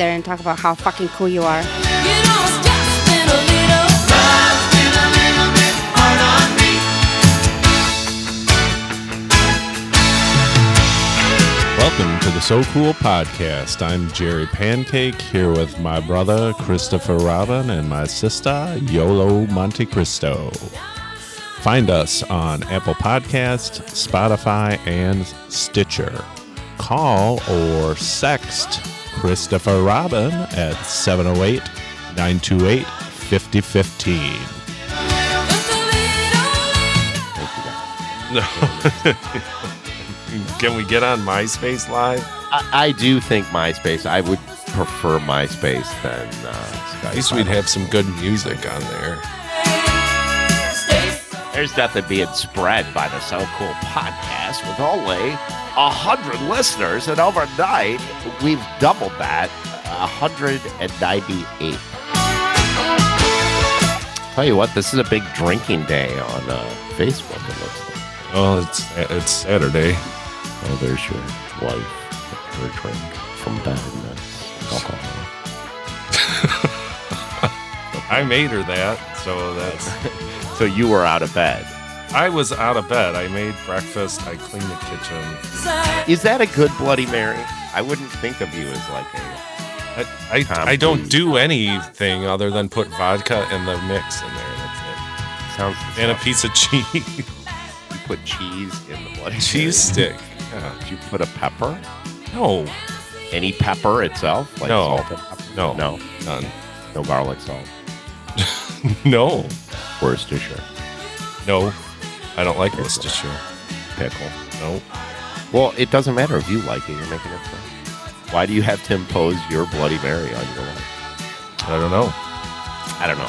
there and talk about how fucking cool you are. Welcome to the So Cool Podcast. I'm Jerry Pancake here with my brother Christopher Robin and my sister Yolo Monte Cristo. Find us on Apple Podcast, Spotify, and Stitcher. Call or sext Christopher Robin at 708 928 5015. No. Can we get on MySpace Live? I, I do think MySpace. I would prefer MySpace than uh, Skype. At least we'd have some good music on there. There's nothing being spread by the So Cool podcast with only a hundred listeners, and overnight we've doubled that, hundred and ninety-eight. Tell you what, this is a big drinking day on uh, Facebook. It looks like. Oh, it's it's Saturday. Oh, there's your wife, her drink from bed alcohol. I made her that, so that's. So you were out of bed. I was out of bed. I made breakfast. I cleaned the kitchen. Is that a good Bloody Mary? I wouldn't think of you as like a. I I, don't do anything other than put vodka in the mix in there. That's Sounds it. And a piece of cheese, You put cheese in the Bloody cheese Mary. stick. Yeah. Did you put a pepper? No, Any pepper itself? Like No. salt and pepper? No. No. none. No garlic salt. No, Worcestershire. no. I don't like Worcestershire. Pickle. No. Well, it doesn't matter if you like it. You're making it fun. Why do you have to impose your Bloody Mary on your wife? I don't know. I don't know.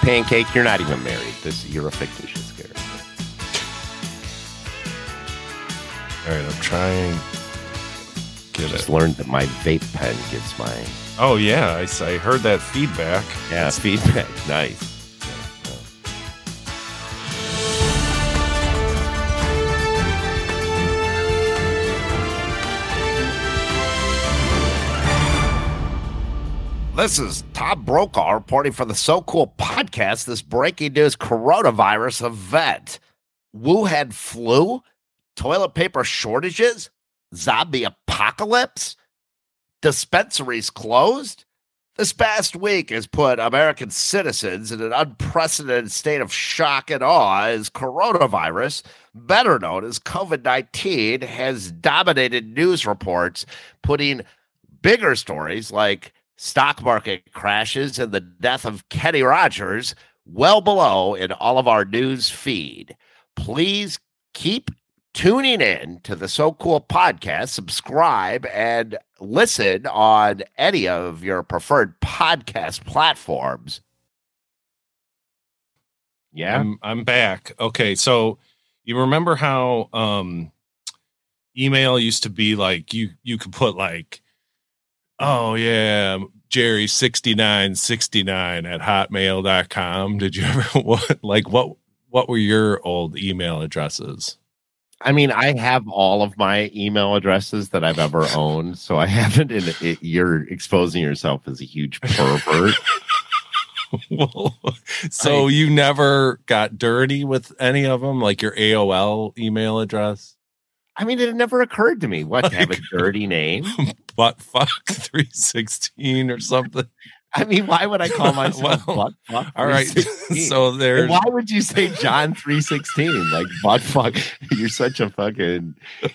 Pancake, you're not even married. This you're a fictitious character. All right, I'm trying. Get Just it. learned that my vape pen gets my Oh yeah, I heard that feedback. yeah feedback. Nice. This is Tom Brokaw reporting for the So Cool podcast. This breaking news coronavirus event. Wuhan flu, toilet paper shortages, zombie apocalypse, dispensaries closed. This past week has put American citizens in an unprecedented state of shock and awe as coronavirus, better known as COVID 19, has dominated news reports, putting bigger stories like stock market crashes and the death of Kenny Rogers well below in all of our news feed. Please keep tuning in to the So Cool podcast, subscribe and listen on any of your preferred podcast platforms. Yeah. I'm I'm back. Okay, so you remember how um email used to be like you you could put like oh yeah Jerry 6969 at hotmail.com. Did you ever what like what what were your old email addresses? I mean, I have all of my email addresses that I've ever owned, so I haven't. And it, you're exposing yourself as a huge pervert. well, so you never got dirty with any of them like your AOL email address? I mean, it never occurred to me what to have a dirty name. Butt fuck 316 or something. I mean, why would I call myself Well, butt fuck? All right. 316? So And there's why would you say John three sixteen like butt fuck? You're such a fucking,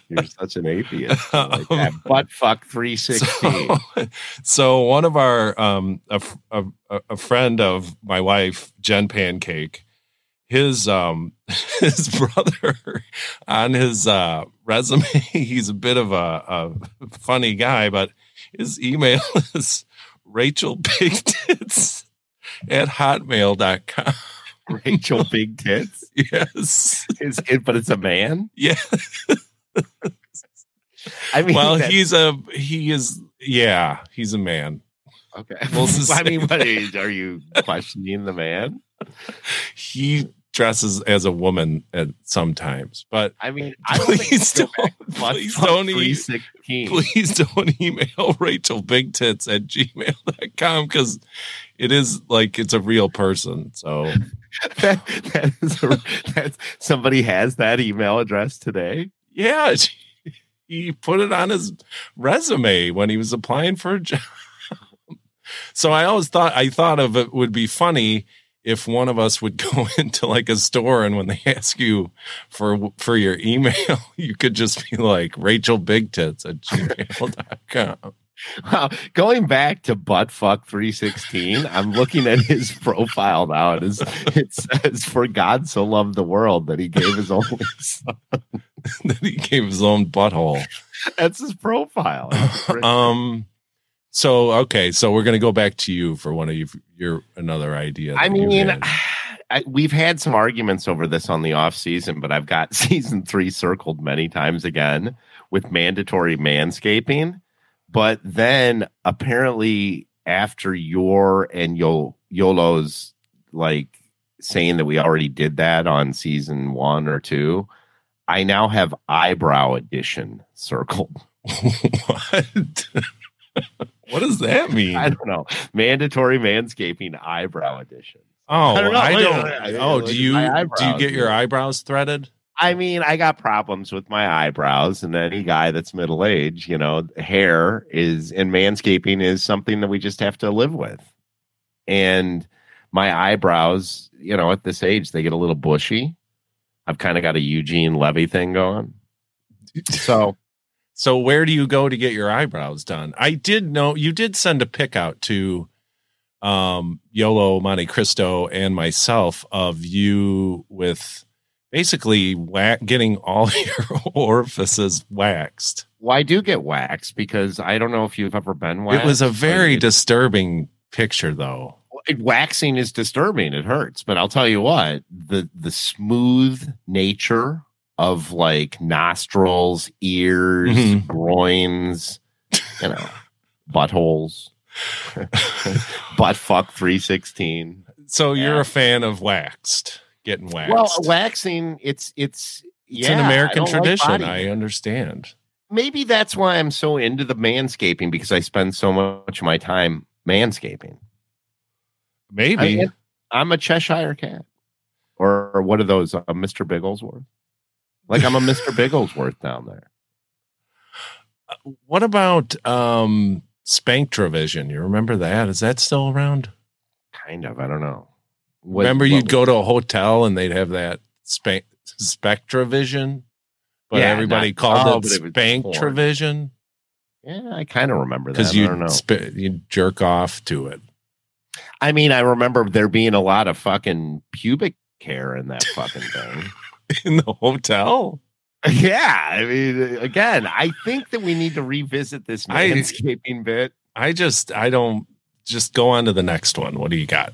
you're such an atheist. Like that. Butt fuck three sixteen. so, so one of our um a, a- a friend of my wife jen pancake his um his brother on his uh resume. He's a bit of a, a funny guy but his email is rachel big tits at hotmail.com Rachel Big Tits? Yes. Is it, but it's a man. yeah. I mean, well he's a he is yeah he's a man. Okay. we'll I mean, what is, are you questioning the man? he dresses as a woman at sometimes, but I mean, I please don't, please don't, e- please don't email Rachel Big Tits at gmail.com because it is like it's a real person. So that, that is a, that's, somebody has that email address today. yeah, he put it on his resume when he was applying for a job. So I always thought I thought of it would be funny if one of us would go into like a store and when they ask you for for your email, you could just be like Rachel Big Tits at gmail.com. Wow. Going back to buttfuck 316, I'm looking at his profile now. And it's, it says, For God so loved the world that he gave his only son. that he gave his own butthole. That's his profile. Um so okay, so we're gonna go back to you for one of you your another idea. I mean, had. I, we've had some arguments over this on the off season, but I've got season three circled many times again with mandatory manscaping. But then apparently, after your and Yo Yolo's like saying that we already did that on season one or two, I now have eyebrow edition circled. what? what does that mean? I don't know. Mandatory manscaping eyebrow edition. Oh, I don't know. I don't. that. oh, do you do you get your eyebrows threaded? I mean, I got problems with my eyebrows, and any guy that's middle aged, you know, hair is and manscaping is something that we just have to live with. And my eyebrows, you know, at this age, they get a little bushy. I've kind of got a Eugene Levy thing going. So So where do you go to get your eyebrows done? I did know you did send a pic out to um Yolo Monte Cristo and myself of you with basically wa- getting all your orifices waxed. well, I do get waxed because I don't know if you've ever been waxed. it was a very disturbing picture though. waxing is disturbing. It hurts, but I'll tell you what the the smooth nature of like nostrils, ears, Mhm. groins, you know, buttholes, butt fuck three sixteen. So you're Yeah. a fan of waxed, getting waxed. Well, waxing it's it's it's an American like tradition. I understand. maybe that's why I'm so into the manscaping because I spend so much of my time manscaping. Maybe. I mean, I'm a Cheshire cat. Or, or what are those? Uh, Mr. Bigglesworth? Like I'm a Mr. Bigglesworth down there. What about um Spanktravision? You remember that? Is that still around? Kind of. I don't know. What- remember what you'd go to a hotel and they'd have that spank Spectravision, but Yeah, everybody not- called oh, it was Yeah, I kind of remember that. because you know. sp- you jerk off to it. I mean, I remember there being a lot of fucking pubic hair in that fucking thing. in the hotel. yeah. I mean, again, I think that we need to revisit this I- manscaping bit. I just I don't just go on to the next one. What do you got?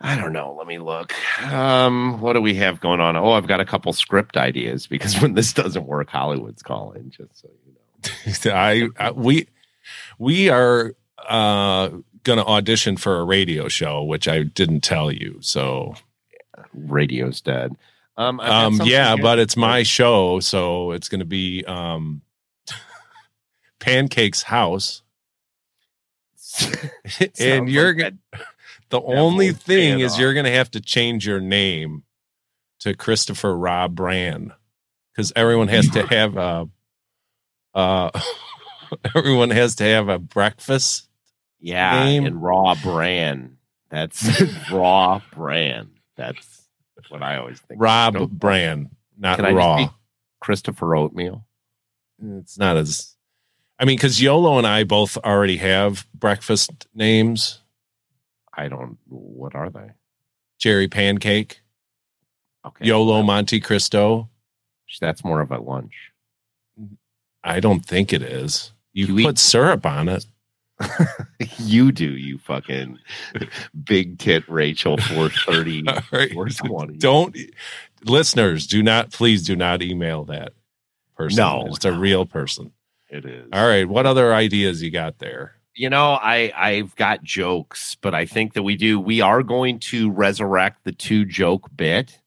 I don't know. Let me look. Um, what do we have going on? Oh, I've got a couple script ideas because when this doesn't work, Hollywood's calling. Just so you know. I, I we we are uh going to audition for a radio show, which I didn't tell you. So radio's dead. Um, um yeah, but it's my show, so it's going to be um Pancake's house. and you're like the only thing is Standoff. you're going to have to change your name to Christopher Rob Brand because everyone has to have a uh everyone has to have a breakfast yeah, name. and raw brand. That's raw brand. That's what I always think. Rob Don't- Brand, not Can I just raw. be Christopher Oatmeal. it's not as I mean, because Yolo and I both already have breakfast names. I don't. What are they? Jerry Pancake, Okay, Yolo that- Monte Cristo. That's more of a lunch. I don't think it is. You, You eat- put syrup on it. You do, you fucking big tit Rachel 430, All right. 420. Don't listeners do not please do not email that person. No, it's a no. real person. It is. All right. What other ideas you got there? You know, I I've got jokes, but I think that we do. We are going to resurrect the two joke bit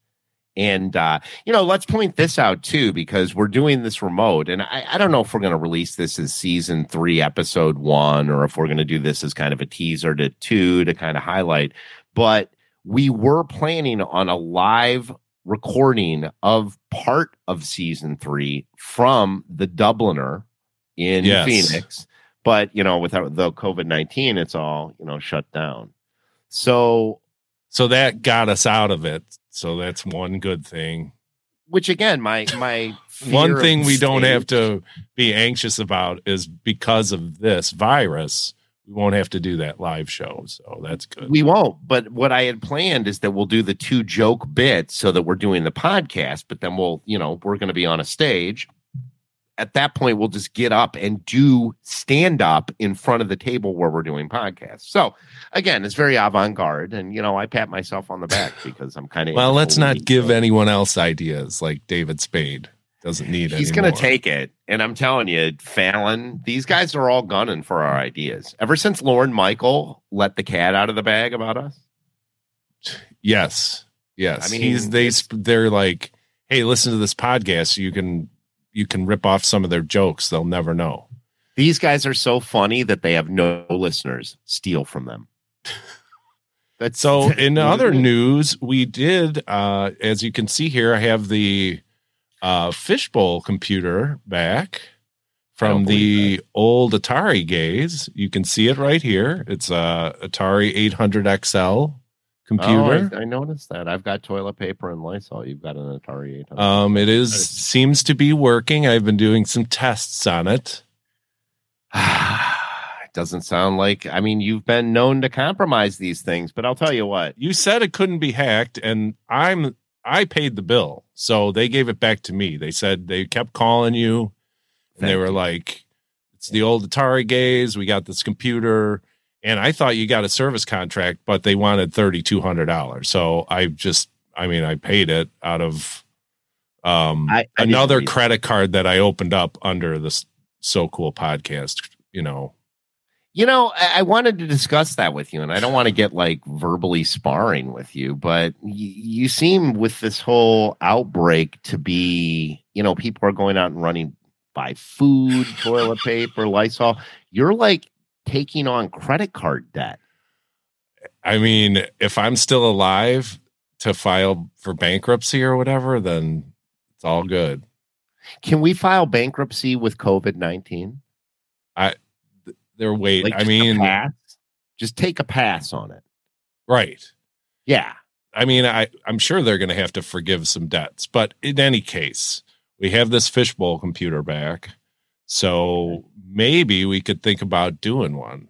And uh, you know, let's point this out too, because we're doing this remote, and I, I don't know if we're going to release this as season three, episode one, or if we're going to do this as kind of a teaser to two to kind of highlight. But we were planning on a live recording of part of season three from the Dubliner in Yes. Phoenix. But you know, without the COVID nineteen, it's all you know shut down. So, So that got us out of it. So that's one good thing. which again, my my One thing we don't have to be anxious about is because of this virus, we won't have to do that live show. So that's good. We won't. But what I had planned is that we'll do the two joke bits so that we're doing the podcast, but then we'll, you know, we're going to be on a stage. At that point, we'll just get up and do stand up in front of the table where we're doing podcasts. So again, it's very avant garde. And, you know, I pat myself on the back because I'm kind of. well, let's not give anyone else ideas like David Spade doesn't need it. He's going to take it. And I'm telling you, Fallon, these guys are all gunning for our ideas. Ever since Lorne Michael let the cat out of the bag about us. Yes. Yes. I mean, he's they they're like, "Hey, listen to this podcast. You can you can rip off some of their jokes. They'll never know." These guys are so funny that they have no listeners. Steal from them. That's So, in other news, we did uh as you can see here, I have the uh fishbowl computer back from the old Atari gaze. You can see it right here. It's a Atari 800 XL computer. Oh, I, I noticed that. I've got toilet paper and Lysol. You've got an Atari 800. Um, it is seems to be working. I've been doing some tests on it. it doesn't sound like. I mean, you've been known to compromise these things, but I'll tell you what. You said it couldn't be hacked, and I'm I paid the bill, so they gave it back to me. They said they kept calling you, and they were you. like, "It's the old Atari gaze. We got this computer." And I thought you got a service contract, but they wanted thirty two hundred dollars. So I just, I mean, I paid it out of um I- I another credit card that I opened up under this so cool podcast. You know, You know, I, I wanted to discuss that with you, and I don't want to get like verbally sparring with you, but y- you seem with this whole outbreak to be, you know, people are going out and running buy food, toilet paper, Lysol. You're like taking on credit card debt. I mean, if I'm still alive to file for bankruptcy or whatever, then it's all good. Can we file bankruptcy with COVID nineteen? I, They're wait. Like I mean, just take a pass on it. right. Yeah. I mean, I I'm sure they're going to have to forgive some debts, but in any case, we have this fishbowl computer back, so maybe we could think about doing one.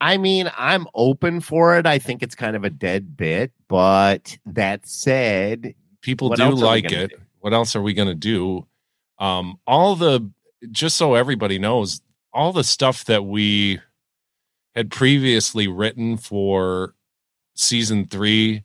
I mean, I'm open for it. I think it's kind of a dead bit, but that said, People do else are we like it. do? What else are we going to do? Um, all the just so everybody knows, all the stuff that we had previously written for season three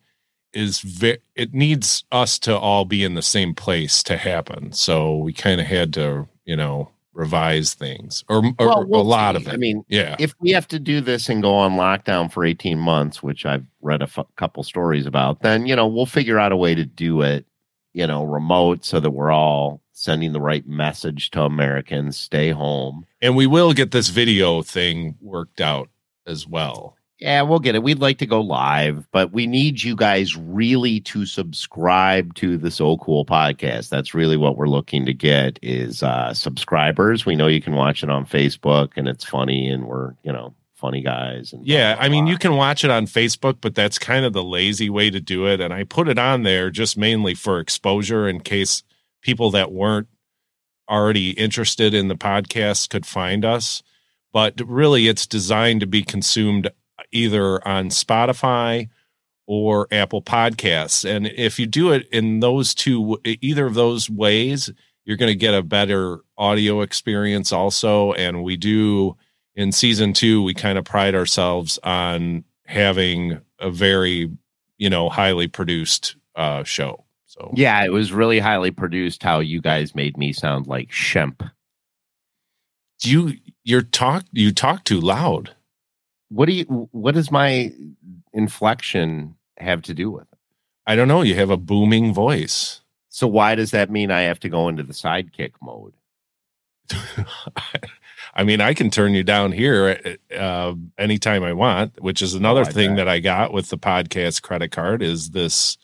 is ve- it needs us to all be in the same place to happen. So we kind of had to, you know, revise things or, or well, we'll a lot see. of it. I mean, yeah. if we have to do this and go on lockdown for 18 months, which I've read a f- couple stories about, then, you know, we'll figure out a way to do it, you know, remote so that we're all sending the right message to Americans stay home. And we will get this video thing worked out as well. Yeah, we'll get it. We'd like to go live, but we need you guys really to subscribe to the So Cool podcast. That's really what we're looking to get is uh subscribers. We know you can watch it on Facebook and it's funny and we're, you know, funny guys and blah, Yeah, blah, I mean, you can watch it on Facebook, but that's kind of the lazy way to do it. And I put it on there just mainly for exposure in case people that weren't already interested in the podcast could find us. But really, it's designed to be consumed either on Spotify or Apple Podcasts. And if you do it in those two, either of those ways, you're going to get a better audio experience also. And we do in season two, we kind of pride ourselves on having a very, you know, highly produced uh, show. So Yeah, it was really highly produced how you guys made me sound like Shemp. you you're talk you talk too loud. What do you what does my inflection have to do with it? I don't know. You have a booming voice. So why does that mean I have to go into the sidekick mode? I mean, I can turn you down here uh, anytime I want, which is another Oh, thing bet. that I got with the podcast credit card is this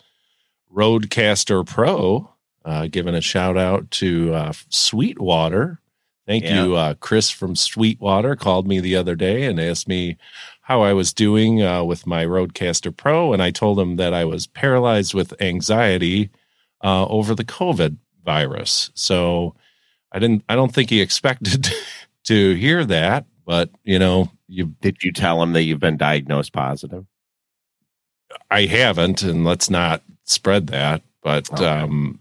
RodeCaster Pro. Uh, giving a shout out to uh, Sweetwater. Thank Yeah. you, uh, Chris from Sweetwater called me the other day and asked me how I was doing uh, with my RodeCaster Pro, and I told him that I was paralyzed with anxiety uh, over the COVID virus. So I didn't. I don't think he expected to hear that, but you know, you Did you tell him that you've been diagnosed positive? I haven't, and let's not spread that. But Okay. um,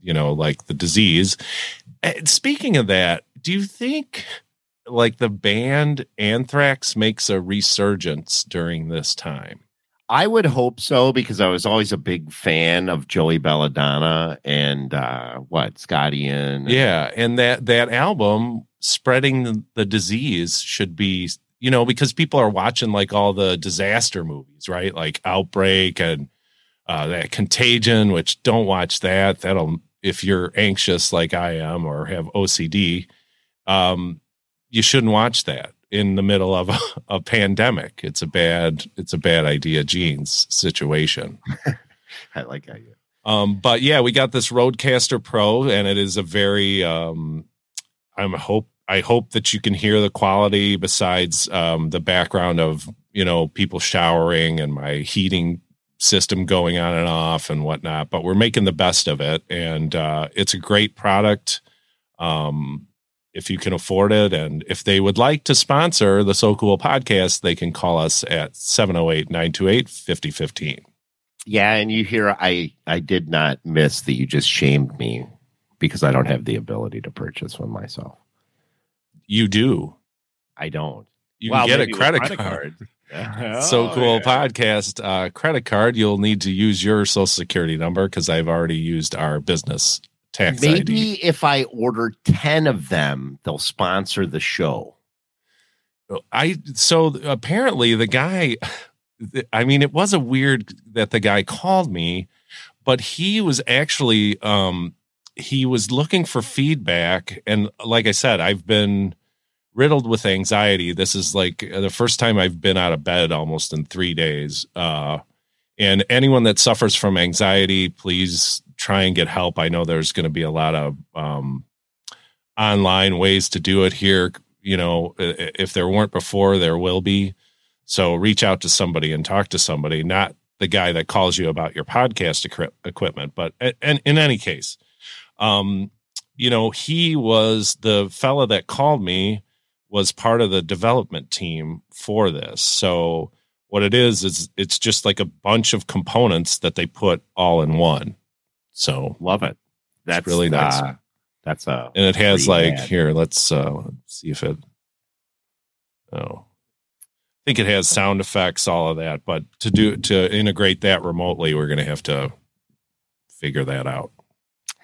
you know, like the disease. Speaking of that, do you think like the band Anthrax makes a resurgence during this time? I would hope so because I was always a big fan of Joey Belladonna and uh what Scotty and Yeah, and that that album spreading the, the disease should be you know because people are watching like all the disaster movies, right? Like Outbreak and uh that Contagion, which don't watch that. That'll if you're anxious like I am or have OCD, um you shouldn't watch that in the middle of a, a pandemic. It's a bad it's a bad idea, Gene's situation. I like how you Um, but yeah, we got this RodeCaster Pro, and it is a very. Um, I'm hope I hope that you can hear the quality besides um, the background of you know people showering and my heating system going on and off and whatnot. But we're making the best of it, and uh, it's a great product. Um, if you can afford it, and if they would like to sponsor the So Cool podcast, they can call us at 708 928 5015. Yeah, and you hear I I did not miss that you just shamed me because I don't have the ability to purchase one myself. You do. I don't. You Well, can get a with credit, card. card. so Oh, cool yeah. podcast uh, credit card. You'll need to use your social security number because I've already used our business tax Maybe ID. if I order 10 of them, they'll sponsor the show. I so apparently the guy. I mean, it was a weird that the guy called me, but he was actually um he was looking for feedback, and like I said, I've been riddled with anxiety. This is like the first time I've been out of bed almost in three days. Uh, and anyone that suffers from anxiety, please try and get help. I know there's going to be a lot of um, online ways to do it here. You know, if there weren't before, there will be. So reach out to somebody and talk to somebody, not the guy that calls you about your podcast equi- equipment. But and in any case, um, you know, he was the fella that called me was part of the development team for this. So what it is is it's just like a bunch of components that they put all in one. So Love it. That's really nice. uh, that's a and it has like here, let's uh see if it oh I think it has sound effects, all of that. But to do to integrate that remotely, we're gonna have to figure that out.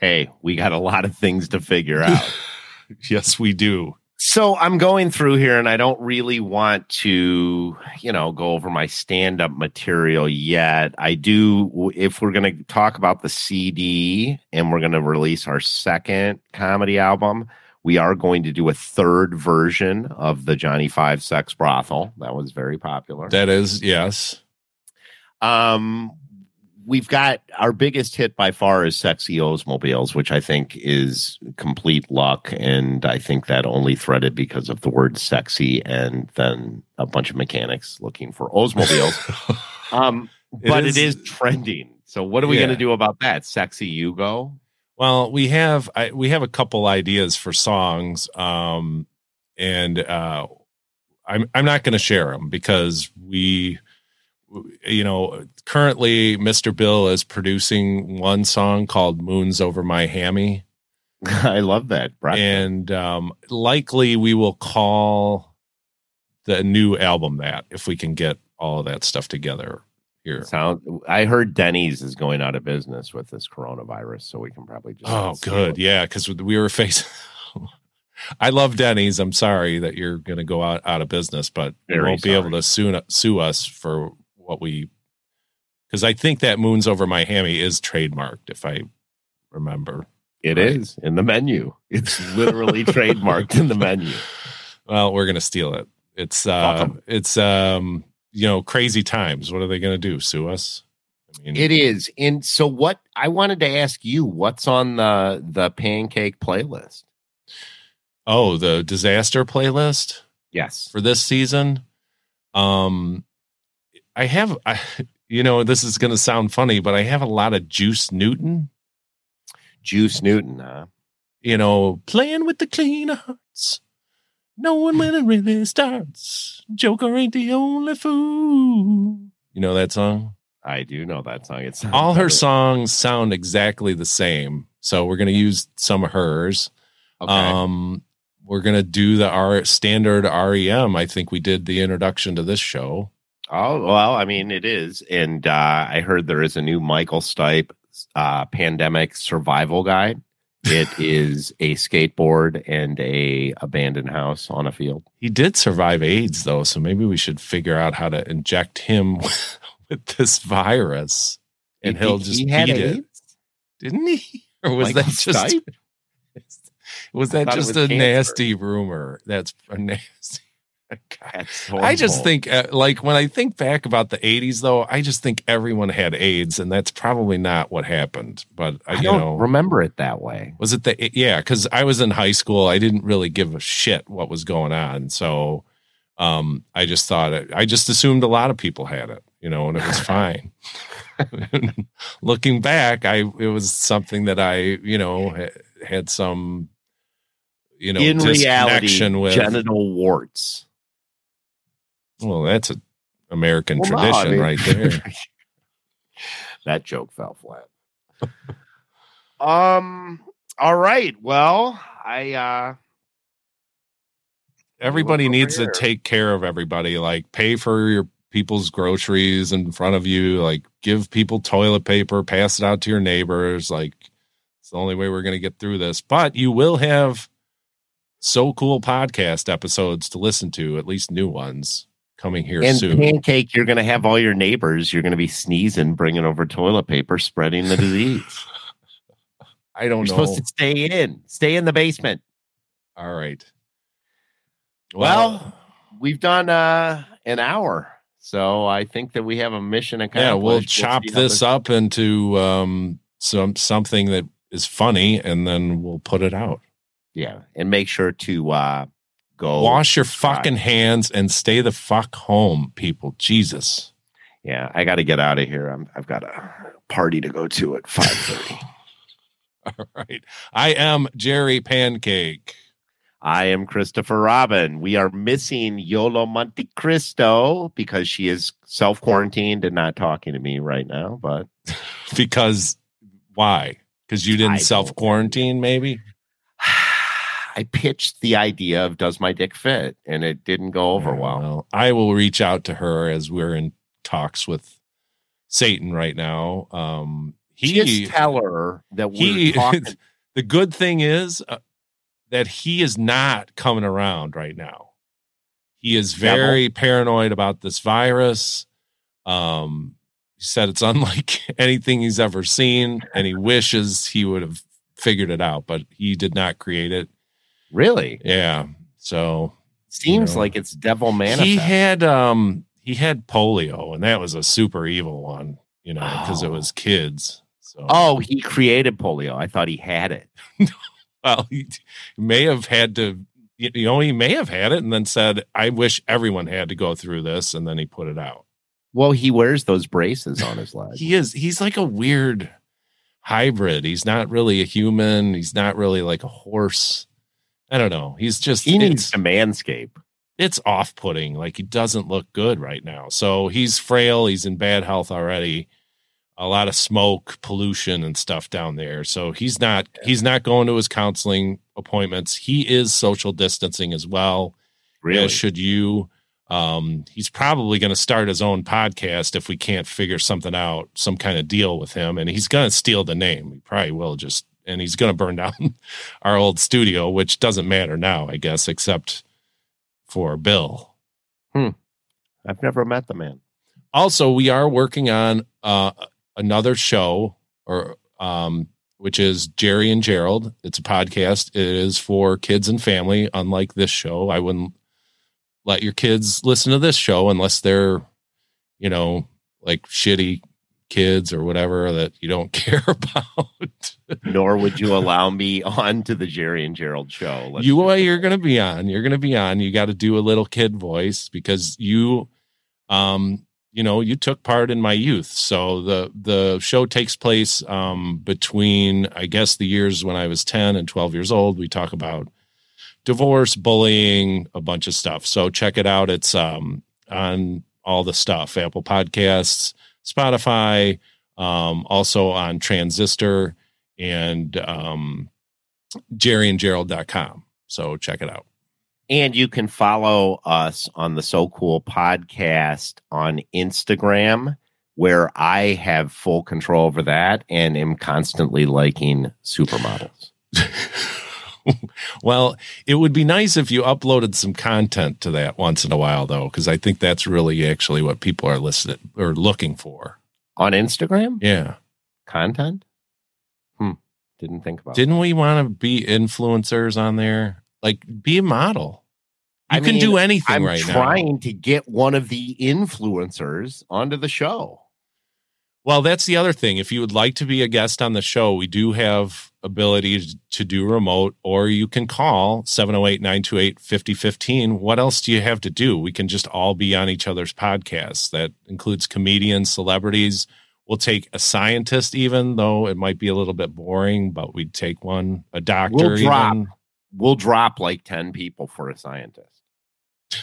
hey, we got a lot of things to figure out. yes, we do. So I'm going through here and I don't really want to, you know, go over my stand up material yet. I do, if we're going to talk about the CD and we're going to release our second comedy album, we are going to do a third version of the Johnny Five Sex Brothel. That was very popular. That is yes. Um, we've got our biggest hit by far is Sexy Oldsmobiles, which I think is complete luck. And I think that only threaded because of the word sexy and then a bunch of mechanics looking for Oldsmobiles. um, but is- it is trending. So what are we Yeah. going to do about that? Sexy Hugo? Well, we have I, we have a couple ideas for songs, um, and uh, I'm I'm not going to share them because we, you know, currently Mr. Bill is producing one song called "Moons Over My Hammy," I love that. And um, likely we will call the new album that if we can get all of that stuff together here. Sound, I heard Denny's is going out of business with this coronavirus, so we can probably just. Oh, good. Yeah, because we were facing. I love Denny's. I'm sorry that you're going to go out, out of business, but you won't be able to sue sue us for what we because I think that "Moons Over My Hammy" is trademarked, if I remember. It is Right. in the menu. It's literally trademarked in the menu. Well, we're gonna steal it. It's uh, it's um, you know, crazy times. What are they gonna do? Sue us? I mean, It is. And so what I wanted to ask you, what's on the the pancake playlist? oh, the disaster playlist. Yes. for this season. Um, I have, I, you know, this is going to sound funny, but I have a lot of Juice Newton. Juice Newton, huh? You know, playing with the clean hearts, knowing when it really starts. Joker ain't the only fool. You know that song? I do know that song. It's All her better. songs sound exactly the same, so we're going to use some of hers. Okay. Um, we're going to do the R standard REM. I think we did the introduction to this show. Oh well, I mean it is. And uh, I heard there is a new Michael Stipe uh, pandemic survival guide. It is a skateboard and a abandoned house on a field. He did survive AIDS though, so maybe we should figure out how to inject him with this virus, and You he'll just he had beat it, didn't he? Or was Michael that just Stipe? was that just a cancer. nasty rumor? That's a nasty. I just think, uh, like, when I think back about the 80s, though, I just think everyone had AIDS, and that's probably not what happened. But, uh, I you don't know, remember it that way. was it the, yeah, because I was in high school. I didn't really give a shit what was going on. So um, I just thought, it, I just assumed a lot of people had it, you know, and it was fine. Looking back, I, it was something that I, you know, ha- had some, you know, In reality, with. genital warts. Well, that's a American Well, no, I tradition mean- right there. that joke fell flat. um. All right. Well, I uh Everybody needs here. to take care of everybody. Like pay for your people's groceries in front of you. Like give people toilet paper, pass it out to your neighbors. Like it's the only way we're going to get through this. But you will have so cool podcast episodes to listen to, at least new ones coming here and soon. pancake. You're gonna have all your neighbors. You're gonna be sneezing, bringing over toilet paper, spreading the disease. I don't You're know. supposed to stay in, stay in the basement. All right. Well, We've done uh an hour, so I think that we have a mission accomplished. yeah, we'll We'll chop this up into um some something that is funny and then we'll put it out. Yeah, and make sure to uh go Wash your fucking hands and stay the fuck home, people. Jesus. Yeah, I got to get out of here. I'm, I've got a party to go to at five thirty. All right. I am Jerry Pancake. I am Christopher Robin. We are missing Yolo Monte Cristo because she is self quarantined and not talking to me right now. But Because why? Because you didn't self quarantine, maybe? I pitched the idea of does my dick fit, and it didn't go over well. I will reach out to her as we're in talks with Satan right now. Um, he Just tell her that talking. the good thing is uh, that he is not coming around right now. He is very paranoid about this virus. Um, he said it's unlike anything he's ever seen, and he wishes he would have figured it out, but he did not create it. Really Yeah, so seems know. like it's devil manifest. he had um he had polio, and that was a super evil one, you know, because it Oh. was kids. So oh, he created polio. I thought he had it. well, he may have had to, you know, he may have had it and then said, I wish everyone had to go through this. And then he put it out. Well, he wears those braces on his leg. He is, he's like a weird hybrid. He's not really a human. He's not really like a horse. I don't know. He's just, He needs to manscape. it's off putting. Like he doesn't look good right now. So he's frail. He's in bad health already. A lot of smoke, pollution, and stuff down there. So he's not he's not going to his counseling appointments. He is social distancing as well. Really? As should you. Um, he's probably going to start his own podcast if we can't figure something out, some kind of deal with him. And he's going to steal the name. He probably will just, and he's going to burn down our old studio, which doesn't matter now, I guess, except for Bill. I've never met the man. Also, we are working on uh, another show, or um, which is Jerry and Gerald. It's a podcast. It is for kids and family. Unlike this show, I wouldn't let your kids listen to this show unless they're, you know, like shitty kids or whatever that you don't care about. Nor would you allow me on to the Jerry and Gerald show. Let's you are you're gonna be on. You're gonna be on. You got to do a little kid voice because you, um, you know, you took part in my youth. So the the show takes place um between I guess the years when I was ten and twelve years old. We talk about divorce, bullying, a bunch of stuff. So check it out. It's um on all the stuff: Apple Podcasts, Spotify, um, also on Transistor and um jerryandgerald.com. So check it out. And you can follow us on the So Cool podcast on Instagram, where I have full control over that and am constantly liking supermodels. well, it would be nice if you uploaded some content to that once in a while, though, because I think that's really actually what people are listening or looking for. On Instagram? Yeah. Content? Hmm. Didn't think about Didn't we want to be influencers on there? Like, be a model. You I can mean, do anything I'm right now. trying to get one of the influencers onto the show. Well, that's the other thing. If you would like to be a guest on the show, we do have ability to do remote, or you can call 708 928 5015. What else do you have to do? We can just all be on each other's podcasts. That includes comedians, celebrities. We'll take a scientist, even though it might be a little bit boring, but we'd take one, a doctor. We'll drop. even. We'll drop like 10 people for a scientist.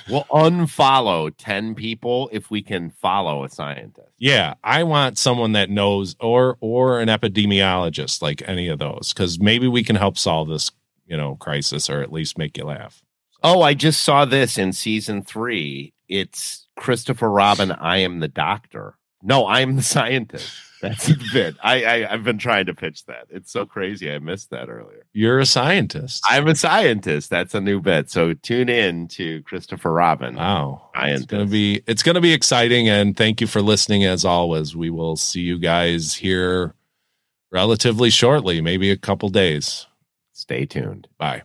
We'll unfollow 10 people if we can follow a scientist. Yeah, I want someone that knows, or or an epidemiologist, like any of those, because maybe we can help solve this, you know, crisis, or at least make you laugh. Oh, I just saw this in season three. It's Christopher Robin. I am the doctor. No, I am the scientist. That's the bit. I, I I've been trying to pitch that. It's so crazy. I missed that earlier. You're a scientist. I'm a scientist. That's a new bit. So tune in to Christopher Robin. wow. It's gonna be it's gonna be exciting, and thank you for listening. As always, we will see you guys here relatively shortly, maybe a couple days. Stay tuned. Bye.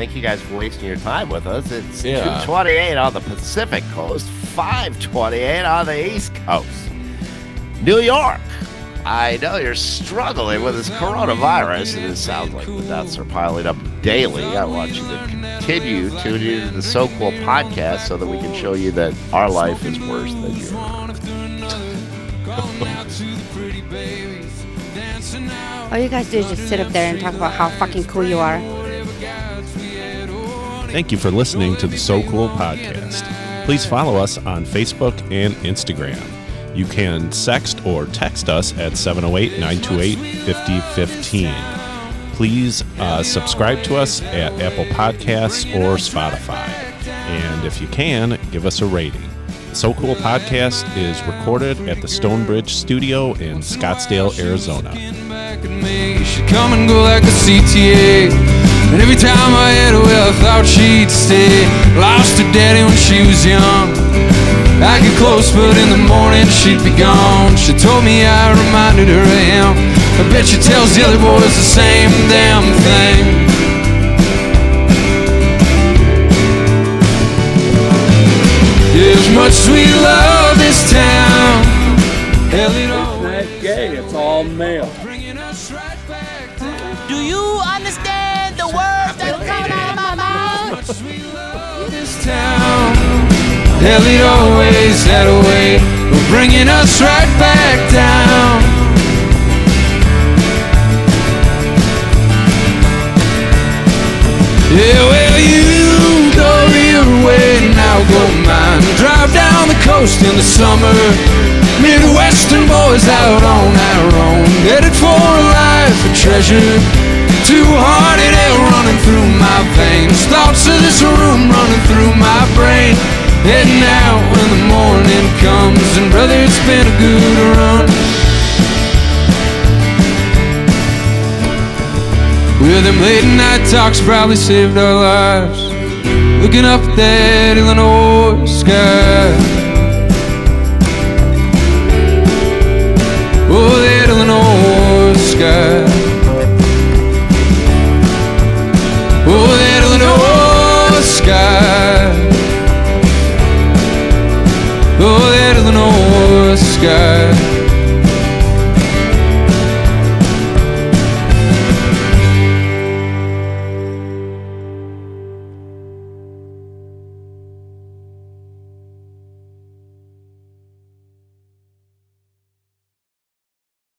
Thank you guys for wasting your time with us. It's Yeah. 228 on the Pacific Coast, 528 on the East Coast. New York. I know you're struggling with this coronavirus, and it sounds like the deaths are piling up daily. I want you to continue tuning into the So Cool podcast so that we can show you that our life is worse than yours. All you guys do is just sit up there and talk about how fucking cool you are. Thank you for listening to the So Cool podcast. Please follow us on Facebook and Instagram. You can sext or text us at 708 928 5015. Please uh, subscribe to us at Apple Podcasts or Spotify. And if you can, give us a rating. The So Cool podcast is recorded at the Stonebridge Studio in Scottsdale, Arizona. And every time I had her, well, I thought she'd stay. Lost her daddy when she was young. I get close, but in the morning she'd be gone. She told me I reminded her of him. I bet she tells the other boys the same damn thing. There's much sweet love town. Hell, it always had a way of bringing us right back down. Yeah, well, you go your way and I'll go mine. Drive down the coast in the summer. Midwestern boys out on our own. Headed for a life of treasure. Two-hearted air running through my veins. Thoughts of this room running through my brain. Heading out when the morning comes, and brother, it's been a good run. Well, them late night talks probably saved our lives. Looking up at that Illinois sky. Sky.